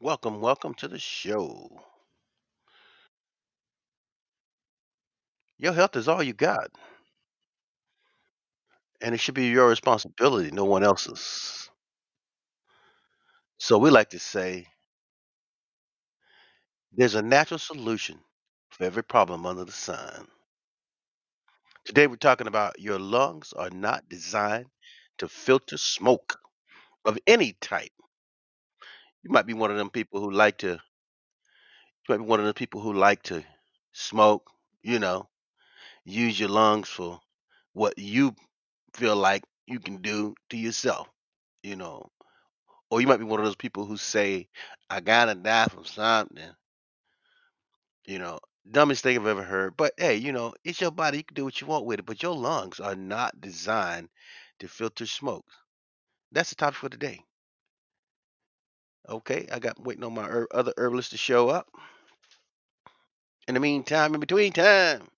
Welcome, welcome to the show. Your health is all you got, and it should be your responsibility, no one else's. So we like to say there's a natural solution for every problem under the sun. Today we're talking about your lungs are not designed to filter smoke of any type. You might be one of them people who like to you might be one of the people who like to smoke, you know, use your lungs for what you feel like you can do to yourself, you know. Or you might be one of those people who say, I gotta die from something. You know, dumbest thing I've ever heard. But hey, you know, it's your body. You can do what you want with it. But your lungs are not designed to filter smoke. That's the topic for today. Okay, I got waiting on my herb, other herbalists to show up. In the meantime, in between time,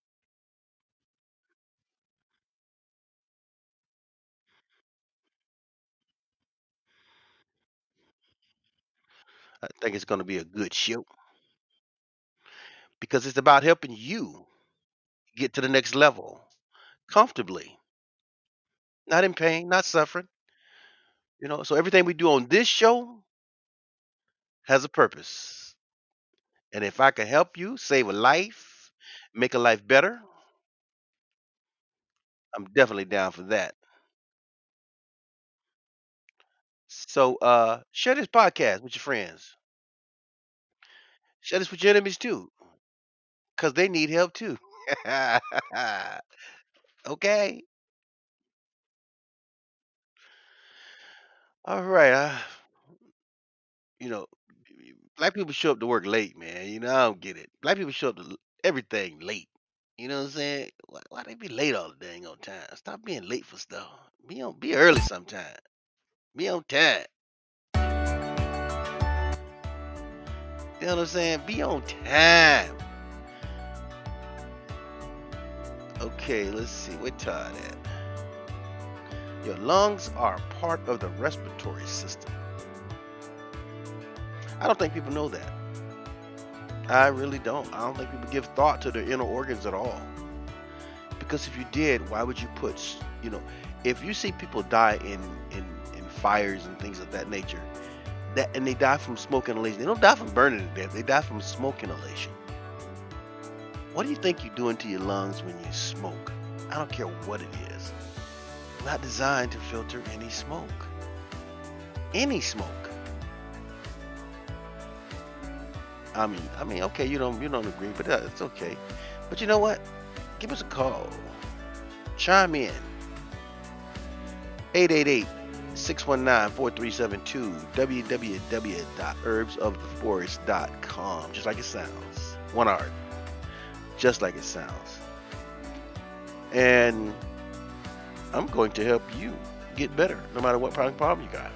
I think it's going to be a good show because it's about helping you get to the next level comfortably, not in pain, not suffering. You know, so everything we do on this show has a purpose. And if I can help you save a life, make a life better, I'm definitely down for that. So uh share this podcast with your friends. Share this with your enemies too, because they need help too. okay. All right. Uh, you know, black people show up to work late, man. You know, I don't get it. Black people show up to everything late. You know what I'm saying? Why, why they be late all the dang on time? Stop being late for stuff. Be on, be early sometime. Be on time. You know what I'm saying? Be on time. Okay, let's see. Where Todd at? Your lungs are part of the respiratory system. I don't think people know that. I really don't. I don't think people give thought to their inner organs at all. Because if you did, why would you put, you know, if you see people die in in in fires and things of that nature, that and they die from smoke inhalation. They don't die from burning to death. They die from smoke inhalation. What do you think you're doing to your lungs when you smoke? I don't care what it is. Not designed to filter any smoke. Any smoke. I mean, I mean, okay, you don't you don't agree, but uh, it's okay. But you know what? Give us a call. Chime in. 888 619 4372 www.herbsoftheforest.com. Just like it sounds. One art. Just like it sounds. And I'm going to help you get better no matter what problem you got.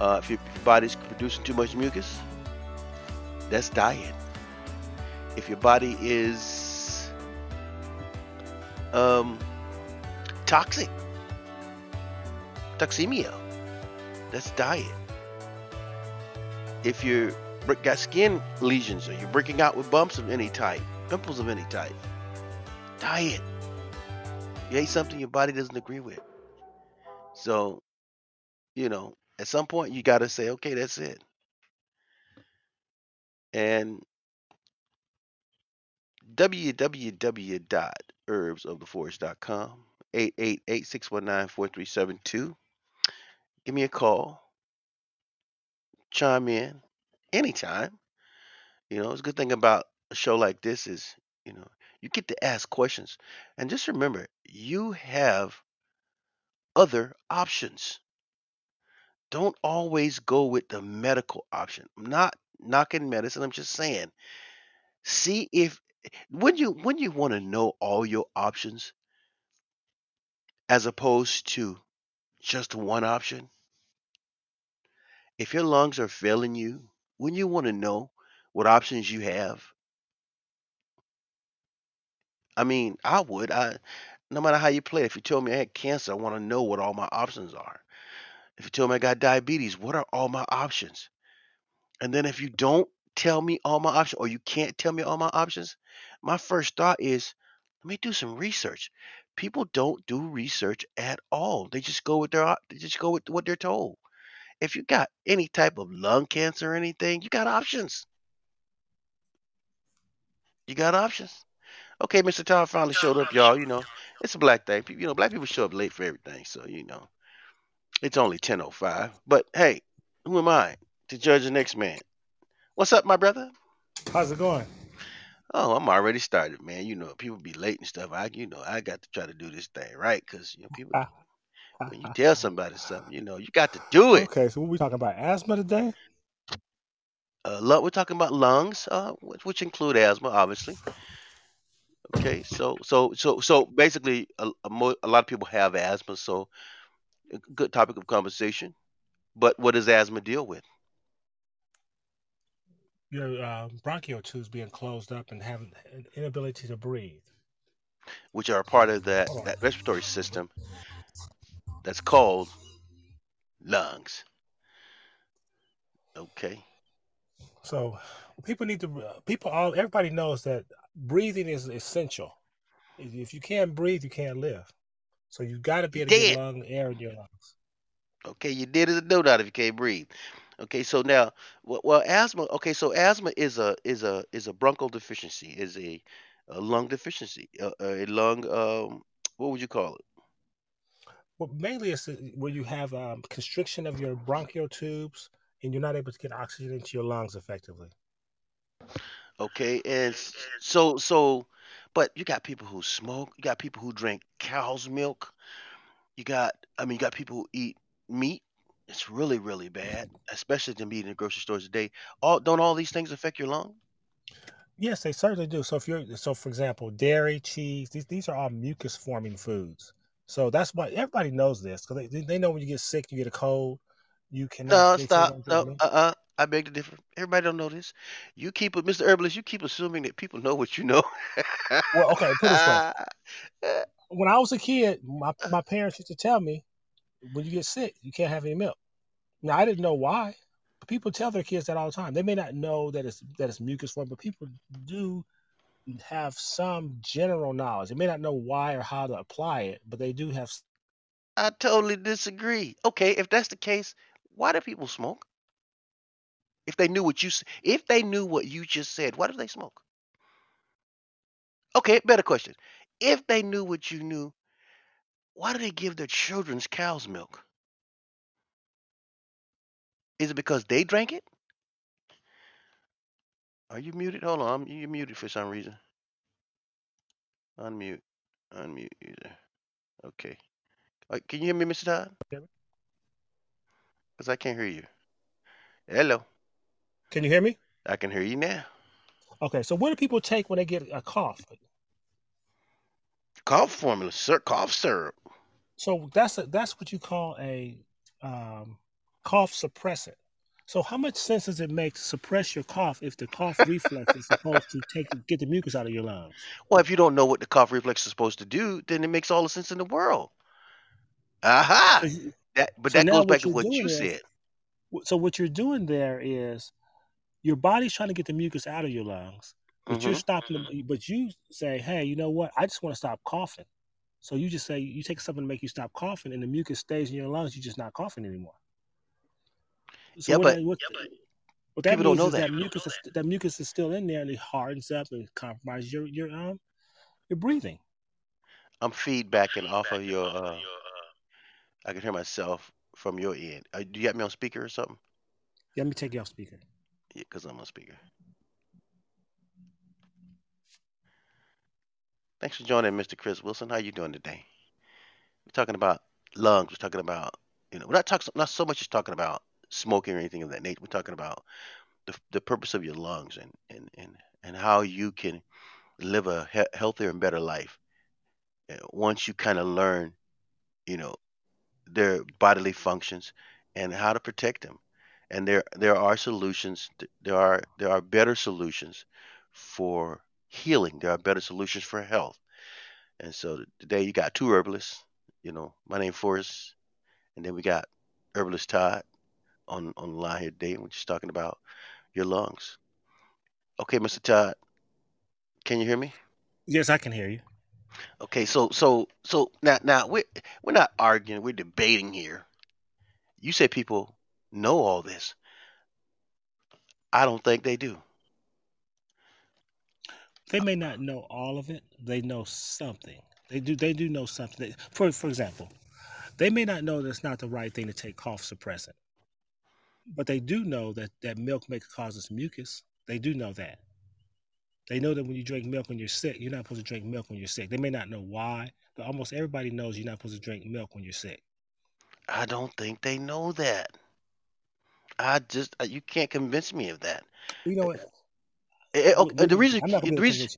Uh, if your body's producing too much mucus, that's diet. If your body is um, toxic, toxemia, that's diet. If bre- got skin lesions or you're breaking out with bumps of any type, pimples of any type, diet. You ate something your body doesn't agree with. So, you know, at some point you got to say, okay, that's it. And www.herbsoftheforest.com, 888-619-4372. Give me a call, chime in anytime. You know, it's a good thing about a show like this is, you know, you get to ask questions. And just remember, you have other options. Don't always go with the medical option. I'm not knocking medicine. I'm just saying, see if when you when you want to know all your options as opposed to just one option, if your lungs are failing you, wouldn't you want to know what options you have? I mean, I would. I no matter how you play, if you told me I had cancer, I want to know what all my options are. If you tell me I got diabetes, what are all my options? And then if you don't tell me all my options or you can't tell me all my options, my first thought is let me do some research. People don't do research at all. They just go with their they just go with what they're told. If you got any type of lung cancer or anything, you got options. You got options. Okay, Mr. Tom finally showed up, y'all. You know, it's a black thing. You know, black people show up late for everything, so you know, it's only ten oh five. But hey, who am I to judge the next man? What's up, my brother? How's it going? Oh, I'm already started, man. You know, people be late and stuff. I, you know, I got to try to do this thing right, cause you know, people. When you tell somebody something, you know, you got to do it. Okay, so what we talking about? Asthma today? Uh, lung, we're talking about lungs, uh, which, which include asthma, obviously. Okay, so so so so basically, a, a, mo- a lot of people have asthma, so a good topic of conversation. But what does asthma deal with? Your uh, bronchial tubes being closed up and having an inability to breathe. Which are a part of that that respiratory system that's called lungs. Okay. So people need to uh, people all everybody knows that breathing is essential. If you can't breathe, you can't live. So you've got to be You able to get lung air in your lungs. Okay, you did as a donut if you can't breathe. Okay, so now, well, well, asthma. Okay, so asthma is a is a is a bronchial deficiency, is a, a lung deficiency, a, a lung. Um, what would you call it? Well, mainly it's uh, where you have um, constriction of your bronchial tubes and you're not able to get oxygen into your lungs effectively. Okay, and so so, but you got people who smoke. You got people who drink cow's milk. You got, I mean, you got people who eat meat. It's really really bad, especially to meat in the grocery stores today. All don't all these things affect your lung? Yes, they certainly do. So if you're so for example, dairy, cheese, these these are all mucus forming foods. So that's why everybody knows this because they, they know when you get sick, you get a cold, you cannot No, stop. No, milk. uh-uh. I beg to differ. Everybody don't know this. You keep it, Mr. Herbalist. You keep assuming that people know what you know. Well, okay, put it this way. When I was a kid, my, my parents used to tell me when you get sick, you can't have any milk. Now I didn't know why, but people tell their kids that all the time. They may not know that it's that it's mucus form, but people do have some general knowledge. They may not know why or how to apply it, but they do have I totally disagree. Okay, if that's the case, why do people smoke? If they knew what you if they knew what you just said, why do they smoke? Okay, better question. If they knew what you knew, why do they give their children's cow's milk? Is it because they drank it? Are you muted? Hold on, you're muted for some reason. Unmute, unmute user. Okay. Uh, can you hear me, Mr. Todd? Because I can't hear you. Hello. Can you hear me? I can hear you now. Okay, so what do people take when they get a cough? Cough formula, sir. Cough syrup. So that's a, that's what you call a um, cough suppressant. So how much sense does it make to suppress your cough if the cough reflex is supposed to take get the mucus out of your lungs? Well, if you don't know what the cough reflex is supposed to do, then it makes all the sense in the world. Aha! So, That, but so that goes back to what you is said. so what you're doing there is your body's trying to get the mucus out of your lungs, but you're hmm stopping them. But you say, hey, you know what? I just want to stop coughing. So you just say you take something to make you stop coughing, and the mucus stays in your lungs. You're just not coughing anymore. So Yeah, what, but that, what, what that people don't means know is that that. mucus is, that mucus is still in there, and it hardens up and compromises your your um your breathing. I'm feedbacking off of your. Uh, I can hear myself from your end. Uh, do you have me on speaker or something? Yeah, Let me take you off speaker. Yeah, because I'm on speaker. Thanks for joining, Mr. Chris Wilson. How are you doing today? We're talking about lungs. We're talking about you know, we're not talking not so much as talking about smoking or anything of that nature. We're talking about the the purpose of your lungs and and and and how you can live a he- healthier and better life uh, once you kind of learn, you know, their bodily functions and how to protect them. And there there are solutions. There are there are better solutions for healing. There are better solutions for health. And so today you got two herbalists. You know, my name is Forrest, and then we got Herbalist Todd on on the line here today. We're just talking about your lungs. Okay, Mr. Todd, can you hear me? Yes, I can hear you. Okay, so so so now now we're we're not arguing, we're debating here. You say people know all this. I don't think they do. They may not know all of it. They know something. They do. They do know something. For for example, they may not know that it's not the right thing to take cough suppressant, but they do know that that milk may cause us mucus. They do know that. They know that when you drink milk when you're sick, you're not supposed to drink milk when you're sick. They may not know why, but almost everybody knows you're not supposed to drink milk when you're sick. I don't think they know that. I just uh, you can't convince me of that. You know what? Eh, eh, okay, the reason I'm not gonna the be able to reason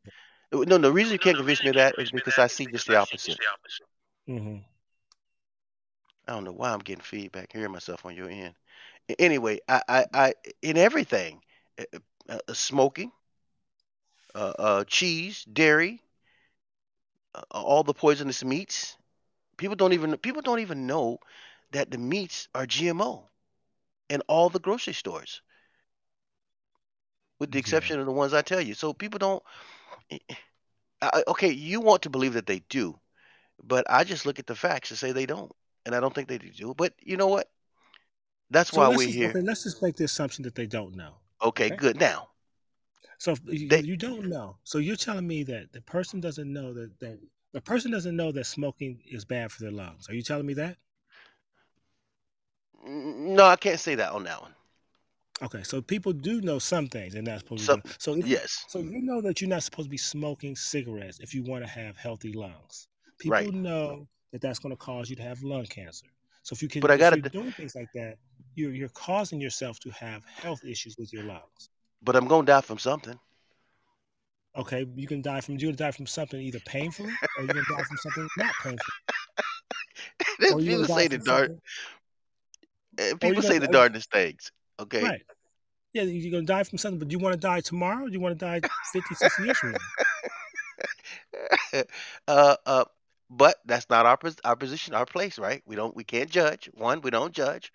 no the reason you can't convince me of that is because I see just the opposite. hmm I don't know why I'm getting feedback hearing myself on your end. Anyway, I I, I in everything, uh, uh, uh, smoking, uh, uh, cheese, dairy, uh, all the poisonous meats. People don't even people don't even know that the meats are GMO in all the grocery stores, with the Yeah. exception of the ones I tell you. So people don't. I, okay, you want to believe that they do, but I just look at the facts and say they don't, and I don't think they do. But you know what? That's So why we're just here. okay. Let's just make the assumption that they don't know. Okay, Okay. good. Now So you, they you don't know. So you're telling me that the person doesn't know that that the person doesn't know that smoking is bad for their lungs. Are you telling me that? No, I can't say that on that one. Okay, so people do know some things and not supposed to be. So if yes, so you know that you're not supposed to be smoking cigarettes if you want to have healthy lungs. People right. know that that's going to cause you to have lung cancer. So if you can, But I gotta doing things like that, you're you're causing yourself to have health issues with your lungs. but I'm gonna die from something. Okay, you can die from you're gonna die from something either painfully or you're gonna die from something not painful, There's or you're people say the dark eh, people say the or, darndest things. Okay. right. Yeah, you're gonna die from something, but do you want to die tomorrow? Or do you want to die 50, 60 years from now? uh uh but that's not our our position, our place, right? We don't we can't judge. One, we don't judge.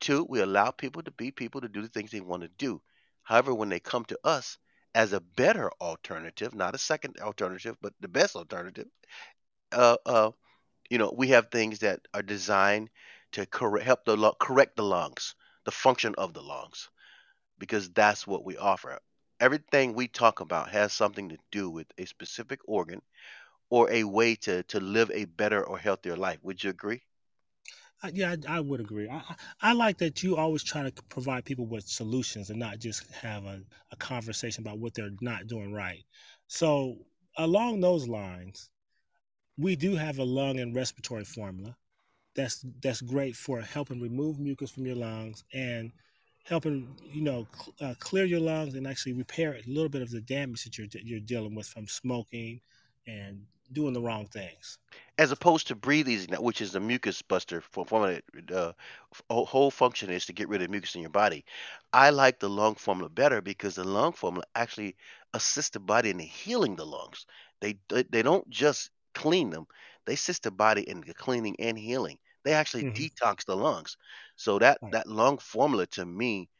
Two, we allow people to be people to do the things they want to do. However, when they come to us as a better alternative, not a second alternative, but the best alternative, uh, uh, you know, we have things that are designed to correct, help the correct the lungs, the function of the lungs, because that's what we offer. Everything we talk about has something to do with a specific organ or a way to to live a better or healthier life. Would you agree? I, yeah, I, I would agree. I, I I like that you always try to provide people with solutions and not just have a, a conversation about what they're not doing right. So along those lines, we do have a lung and respiratory formula that's that's great for helping remove mucus from your lungs and helping you know cl- uh, clear your lungs and actually repair a little bit of the damage that you're you're dealing with from smoking and doing the wrong things. as opposed to breathe easy, which is the mucus buster for formula. Uh, whole function is to get rid of mucus in your body. I like the lung formula better because the lung formula actually assists the body in healing the lungs. They they don't just clean them; they assist the body in the cleaning and healing. They actually hmm detox the lungs. So that that lung formula to me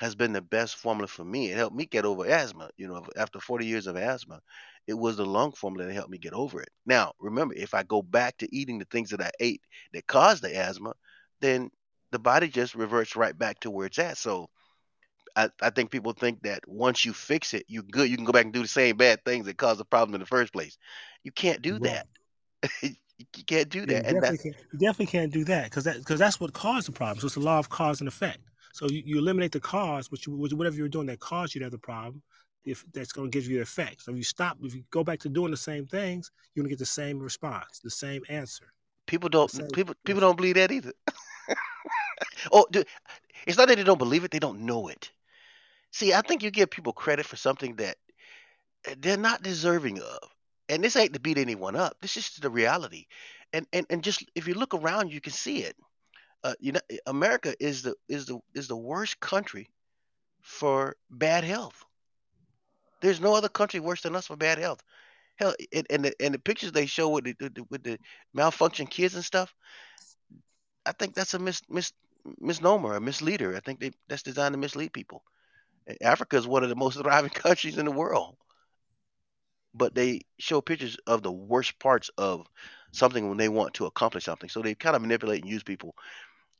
has been the best formula for me. It helped me get over asthma. You know, after 40 years of asthma, it was the lung formula that helped me get over it. Now, remember, if I go back to eating the things that I ate that caused the asthma, then the body just reverts right back to where it's at. So I, I think people think that once you fix it, you're good. You can go back and do the same bad things that caused the problem in the first place. You can't do Right. that. you can't do Yeah, you that, and definitely can't. You definitely can't do that because that because that's what caused the problem. So it's the law of cause and effect. So you, you eliminate the cause, which, you, whatever you're doing that caused you to have the problem, if that's going to give you the effect. So if you stop, if you go back to doing the same things, you're going to get the same response, the same answer, people don't same. people people don't believe that either. oh, dude, it's not that they don't believe it; they don't know it. See, I think you give people credit for something that eh, they're not deserving of. And this ain't to beat anyone up. This is the reality. And and and just if you look around, you can see it. Uh, you know, eh, America is the is the is the worst country for bad health. There's no other country worse than us for bad health. Hell, eh, and and the, and the pictures they show with the, with the malfunction kids and stuff, I think that's a mis, mis misnomer, a misleader. I think they, that's designed to mislead people. Eh, Africa is one of the most thriving countries in the world, but they show pictures of the worst parts of something when they want to accomplish something. So they kind of manipulate and use people.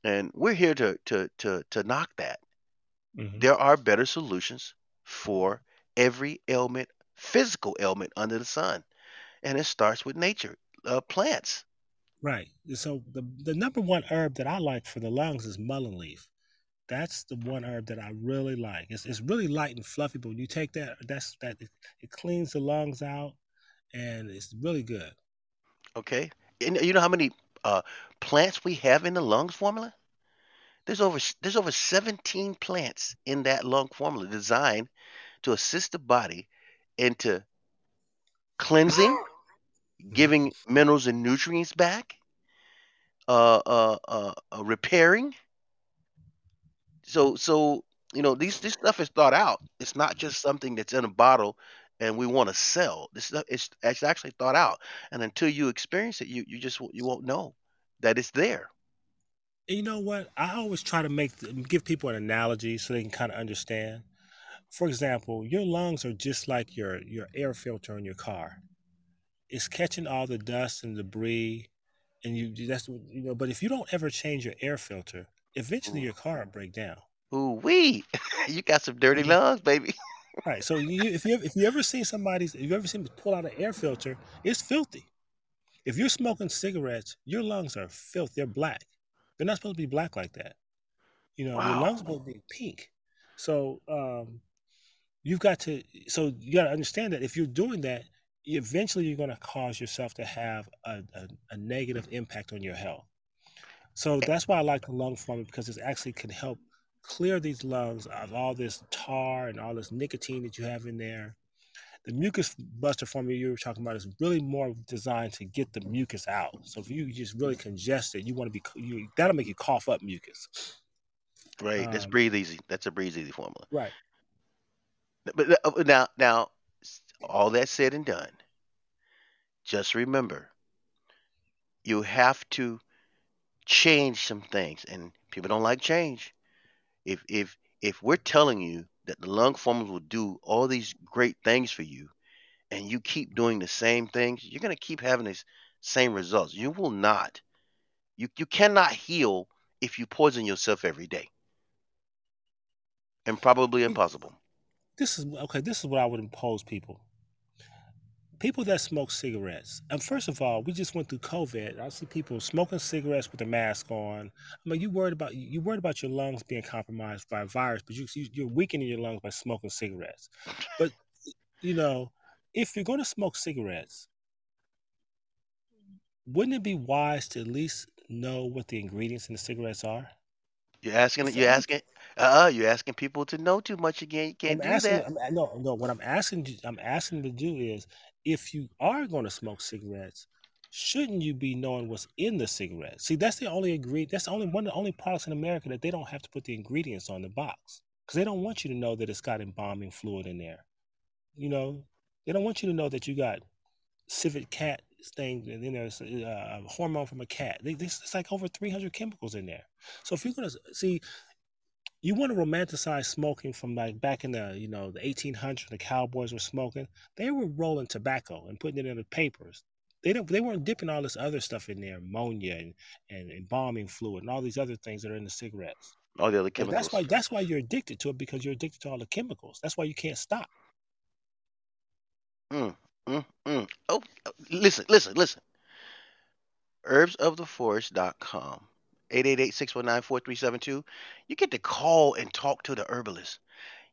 And we're here to to to to knock that. Mhm. There are better solutions for every ailment, physical ailment under the sun, and it starts with nature, uh, plants. Right. So the the number one herb that I like for the lungs is mullein leaf. That's the one herb that I really like. It's it's really light and fluffy, but when you take that, that's that it, it cleans the lungs out, and it's really good. Okay, and you know how many uh, plants we have in the lungs formula? There's over there's over 17 plants in that lung formula designed to assist the body into cleansing, giving minerals and nutrients back, uh, uh, uh, uh, repairing. So, so you know, these this stuff is thought out. It's not just something that's in a bottle and we want to sell. This stuff it's, it's actually thought out, and until you experience it, you you just you won't know that it's there. You know what? I always try to make give people an analogy so they can kind of understand. For example, your lungs are just like your your air filter in your car. It's catching all the dust and debris, and you that's you know. But if you don't ever change your air filter, eventually Ooh, your car will break down. ooh wee! you got some dirty lungs, baby. Right. So you, if you if you ever see somebody's if you ever seen them pull out an air filter, it's filthy. If you're smoking cigarettes, your lungs are filthy. They're black. They're not supposed to be black like that. You know, your lungs are supposed to be pink. So um, you've got to. So you got to understand that if you're doing that, eventually you're going to cause yourself to have a, a, a negative impact on your health. So that's why I like the lung formula because it actually can help clear these lungs of all this tar and all this nicotine that you have in there. The mucus buster formula you were talking about is really more designed to get the mucus out. So if you just really congest it, you want to be you, that'll make you cough up mucus. Right. That's Um, breathe easy. That's a breathe easy formula. right. But uh, now, now, all that said and done, just remember, you have to change some things, and people don't like change. If if if we're telling you that the lung formulas will do all these great things for you, and you keep doing the same things, you're gonna keep having these same results. You will not. You you cannot heal if you poison yourself every day, and probably impossible. This is okay. This is what I would impose people. People that smoke cigarettes. And first of all, we just went through COVID. I see people smoking cigarettes with a mask on. I mean, you worried about you worried about your lungs being compromised by a virus, but you you- you're weakening your lungs by smoking cigarettes. But you know, if you're going to smoke cigarettes, wouldn't it be wise to at least know what the ingredients in the cigarettes are? You're asking. You're asking. Uh, you're asking people to know too much again. You I'm can't do asking, that. I'm, no, no. What I'm asking, you- I'm asking to do is, if you are going to smoke cigarettes, shouldn't you be knowing what's in the cigarette? See, that's the only ingredient. That's the only one of the only products in America that they don't have to put the ingredients on the box because they don't want you to know that it's got embalming fluid in there. You know, they don't want you to know that you got civet cat thing and then there's uh, a hormone from a cat. They, this it's like over 300 chemicals in there. So if you're gonna see, you want to romanticize smoking from like back in the you know the 1800s, the cowboys were smoking. They were rolling tobacco and putting it in the papers. They don't. They weren't dipping all this other stuff in there, ammonia and, and embalming fluid and all these other things that are in the cigarettes. All the other But that's why that's why you're addicted to it because you're addicted to all the chemicals. That's why you can't stop. Mm, mm, mm. Oh, listen, listen, listen. Herbsoftheforest.com. 888-619-4372. You get to call and talk to the herbalist.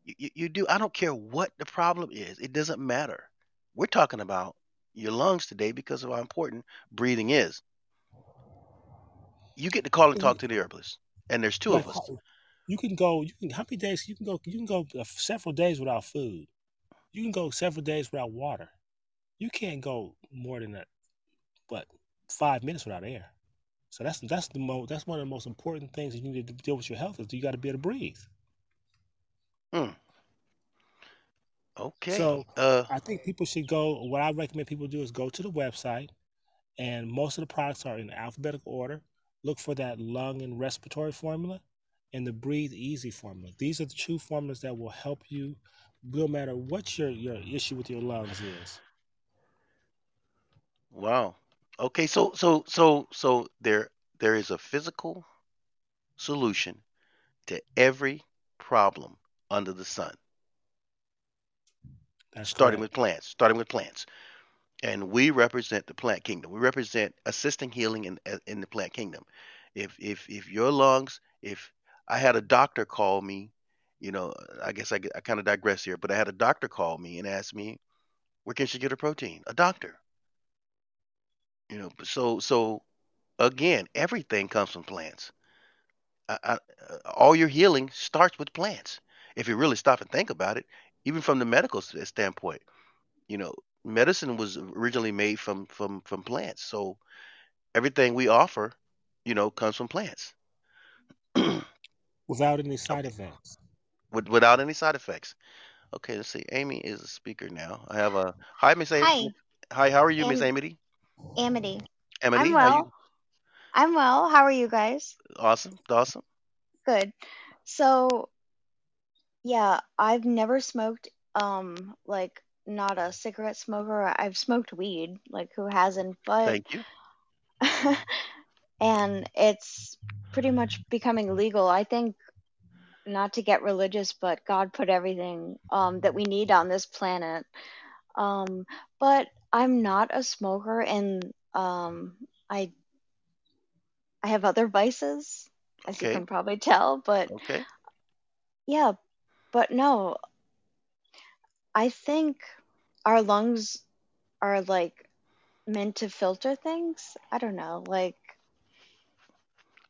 You, you, you do. I don't care what the problem is. It doesn't matter. We're talking about your lungs today because of how important breathing is. You get to call and talk to the herbalist. And there's two of us. you can go. You can how many days you can go? You can go uh, several days without food. You can go several days without water. You can't go more than that. What five minutes without air? So that's that's the most that's one of the most important things that you need to deal with your health is you got to be able to breathe. Okay. So Uh, I think people should go. What I recommend people do is go to the website, and most of the products are in alphabetical order. look for that lung and respiratory formula and the breathe easy formula. These are the two formulas that will help you no matter what your, your issue with your lungs is. Wow. Okay, so so so so there there is a physical solution to every problem under the sun. That's starting correct. with plants, starting with plants. And we represent the plant kingdom. We represent assisting healing in in the plant kingdom. If if if your lungs, if I had a doctor call me, you know, I guess I, I kind of digress here, but I had a doctor call me and ask me, where can she get her protein? A doctor. You know, so so again, everything comes from plants. I, I, uh, all your healing starts with plants. If you really stop and think about it, even from the medical standpoint, you know, medicine was originally made from from from plants. So everything we offer, you know, comes from plants. without any side effects. With, without any side effects. Okay, let's see. Amy is a speaker now. I have a hi, Miss Amy. Hi. Hi, how are you, Miss Amity? Amity. Amity, I'm well. how you? I'm well. How are you guys? Awesome, awesome. Good. So, yeah, I've never smoked. Um, like not a cigarette smoker. I've smoked weed. Like who hasn't? But Thank you. and it's pretty much becoming legal. I think not to get religious, but God put everything um, that we need on this planet. Um, but I'm not a smoker, and um, I I have other vices, as Okay. you can probably tell. But Okay. yeah, but no, I think our lungs are like meant to filter things. I don't know, like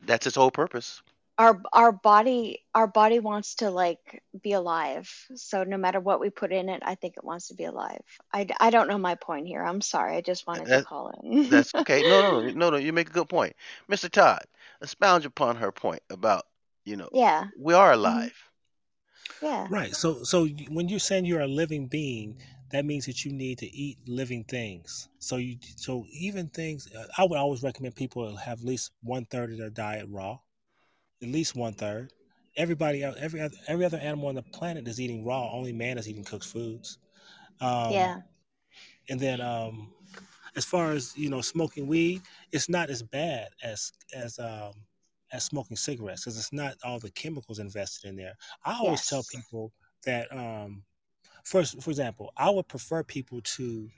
That's its whole purpose. Our our body our body wants to like be alive. So no matter what we put in it, I think it wants to be alive. I, I don't know my point here. I'm sorry. I just wanted to call in. that's okay. No, no, no, no, no. You make a good point, Mr. Todd. Expound upon her point about you know yeah. we are Mhm. alive. Yeah. Right. So so when you're saying you're a living being, that means that you need to eat living things. So you so even things uh, I would always recommend people have at least one third of their diet raw, at least one third. Everybody else, every other every other animal on the planet is eating raw. Only man is eating cooked foods. Um, Yeah. and then um, as far as you know, smoking weed, it's not as bad as as um, as smoking cigarettes because it's not all the chemicals invested in there. I always tell people that um, first, for example, I would prefer people to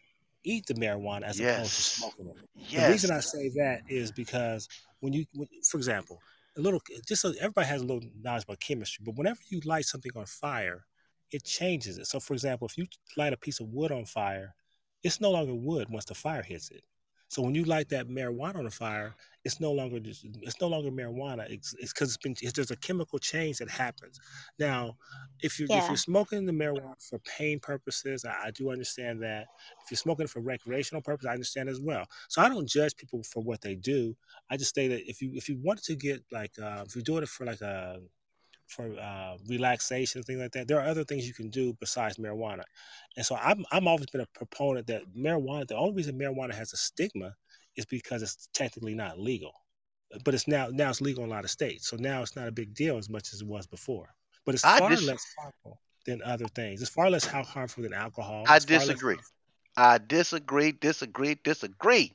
eat the marijuana as opposed to smoking it. The reason I say that is because when you, when, for example, a little, eh, just so everybody has a little knowledge about chemistry, but whenever you light something on fire, it changes it. So, for example, if you light a piece of wood on fire, it's no longer wood once the fire hits it. So when you light that marijuana on the fire, it's no longer just, it's no longer marijuana. It's because it's been it's, there's a chemical change that happens. Now, if you if you're smoking the marijuana for pain purposes, I, I do understand that. If you're smoking it for recreational purpose, I understand as well. So I don't judge people for what they do. I just say that if you if you want to get like uh, if you're doing it for like a for uh, relaxation things like that, there are other things you can do besides marijuana. And so I'm I'm always been a proponent that marijuana. The only reason marijuana has a stigma is because it's technically not legal, but it's now now it's legal in a lot of states. So now it's not a big deal as much as it was before. But it's far dis less harmful than other things. It's far less harmful than alcohol. I It's far less. disagree. I disagree, disagree, disagree.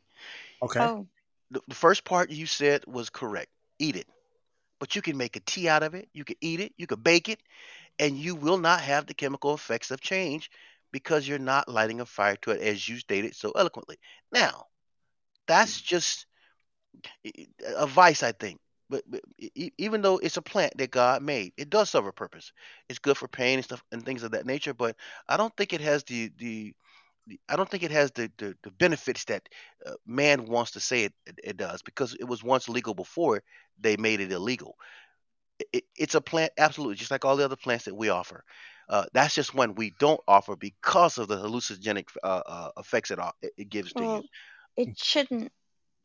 Okay. Oh, The, the first part you said was correct. Eat it. But you can make a tea out of it. You can eat it. You can bake it. And you will not have the chemical effects of change because you're not lighting a fire to it, as you stated so eloquently. Now, that's just a vice, I think. But, but even though it's a plant that God made, it does serve a purpose. It's good for pain and stuff and things of that nature. But I don't think it has the, the I don't think it has the the, the benefits that uh, man wants to say it, it it does because it was once legal before they made it illegal. It, it- it's a plant, absolutely, just like all the other plants that we offer. Uh, that's just one we don't offer because of the hallucinogenic uh, uh, effects it, it gives to you. it shouldn't.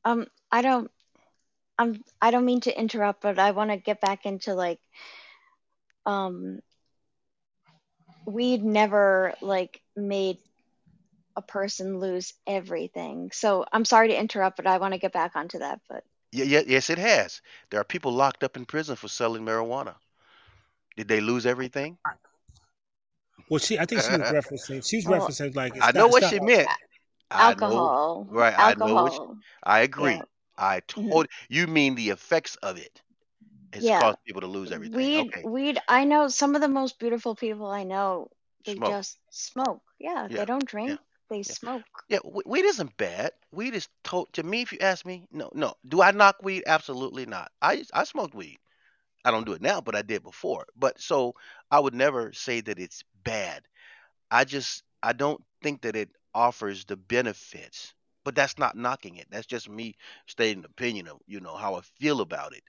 Um, I don't. I'm. I don't mean to interrupt, but I want to get back into like, um, we'd never like made a person lose everything. So I'm sorry to interrupt, but I want to get back onto that. But Yeah, yeah, yes, it has. There are people locked up in prison for selling marijuana. Did they lose everything? Well, she, I think she was referencing. She's Well, referencing like it's I know it's what not she like- meant. I know, alcohol. right? I know what. She, Alcohol. I agree. Yeah. I Mhm. totally. You mean the effects of it It's Yeah. caused people to lose everything? Weed, okay, weed. I know some of the most beautiful people I know. They smoke. just smoke. Yeah, Yeah, they don't drink. They smoke. Yeah, weed isn't bad. Weed is to to me. If you ask me, no, no. Do I knock weed? Absolutely not. I I smoked weed. I don't do it now, but I did before. But so I would never say that it's bad. I just I don't think that it offers the benefits. But that's not knocking it. That's just me stating an opinion of you know how I feel about it.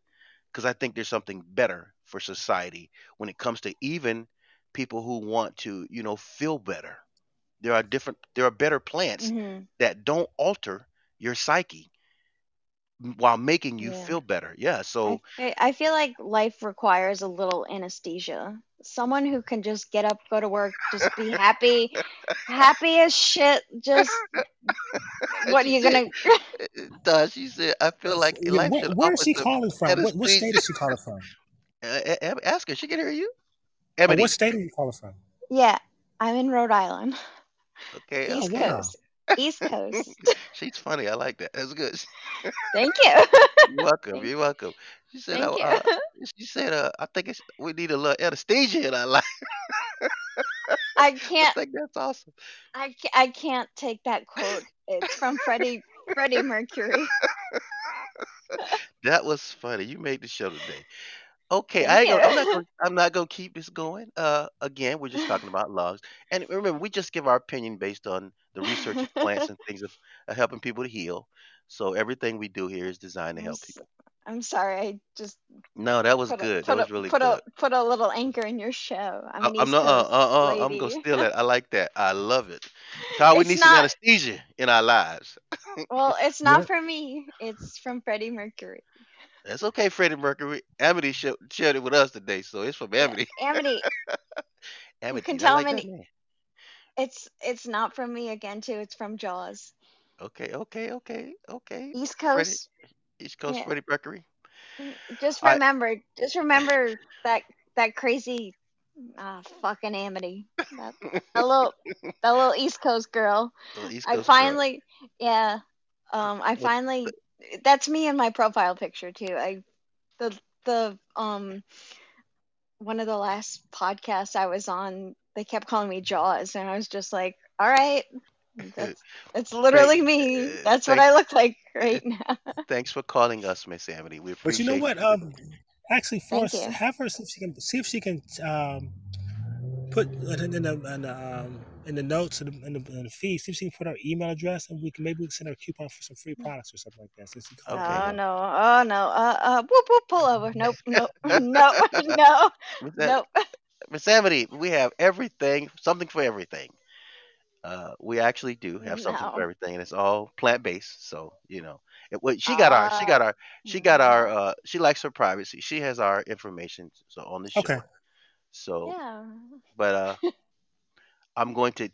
Because I think there's something better for society when it comes to even people who want to you know feel better. There are different. There are better plants hmm that don't alter your psyche while making you Yeah. feel better. Yeah. So I, I feel like life requires a little anesthesia. Someone who can just get up, go to work, just be happy, happy as shit. Just what are you said- gonna? Duh, she said, I feel like Yeah, life where, where is she calling from? What, what state is she calling from? Uh, a- a- ask her. She can hear you. Or Ebony. what state are you calling from? Yeah, I'm in Rhode Island, Okay. Oh, East okay. Coast. East Coast. She's funny. I like that. That's good. Thank you. You're welcome. You're welcome. She said, Thank uh, you. uh, she said, uh, I think it's, we need a little anesthesia in our life. I can't. I think that's awesome. I I can't take that quote. It's from Freddie Freddie Mercury. That was funny. You made the show today. Okay, I ain't gonna, I'm not gonna I'm not gonna keep this going. Uh, again, we're just talking about logs, and remember, we just give our opinion based on the research of plants and things of uh, helping people to heal. So everything we do here is designed to I'm, help s- people. I'm sorry. I just No, that was put a good. That was a really put good. a put a little anchor in your show. I'm I, I'm East not. Uh, uh, uh, I'm gonna steal that. I like that. I love it. How we It's need some anesthesia in our lives. well. It's Yeah. not from me. It's from Freddie Mercury. That's okay, Freddie Mercury. Amity sh- shared it with us today, so it's from Yeah, Amity. Amity. You can tell like him that any. name. It's it's not from me again too. It's from Jaws. Okay, okay, okay, okay. East Freddie, Coast. East Coast Yeah. Freddie Mercury. Just I remember. Just remember that that crazy. Ah, fucking Amity. That, that little that little East Coast girl. East I Coast girl. finally, yeah, um, I finally, that's me in my profile picture too. I, the, the, um, one of the last podcasts I was on, they kept calling me Jaws, and I was just like, all right, that's, it's Thank, literally me. uh, That's what thank, I look like uh, right now. thanks for calling us, Miss Amity. We appreciate. But you know appreciate what? you. Um, actually, Thank force you. have her see if she can see if she can um put in a, in the, in the, um, in the notes in the, in, the, in the feed. See if she can put her email address, and we can maybe we can send her a coupon for some free products or something like that. Since she called Okay. Oh no, oh no, uh, uh, whoop, whoop, pull over. Nope, nope, no, no, nope. Miss Amity, we have everything, something for everything. Uh, we actually do have something for everything, and it's all plant based. So you know, it, well, she got our, she Uh, got our, she got our. Uh, she likes her privacy. She has our information so on the show. Okay. So, Yeah. but uh, I'm going to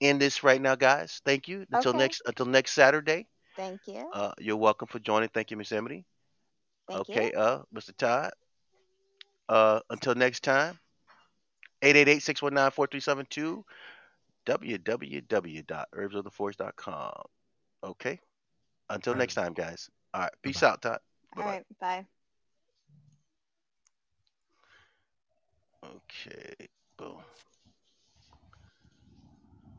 end this right now, guys. Thank you. Until Okay. next, until next Saturday. Thank you. Uh, you're welcome for joining. Thank you, Miss Emily. Thank Okay, you. uh, Mr. Todd. Uh, until next time. 888-619-4372 www.herbsoftheforest.com okay until All right. next time guys all right peace Bye-bye. out todd All bye-bye right. Bye. okay boom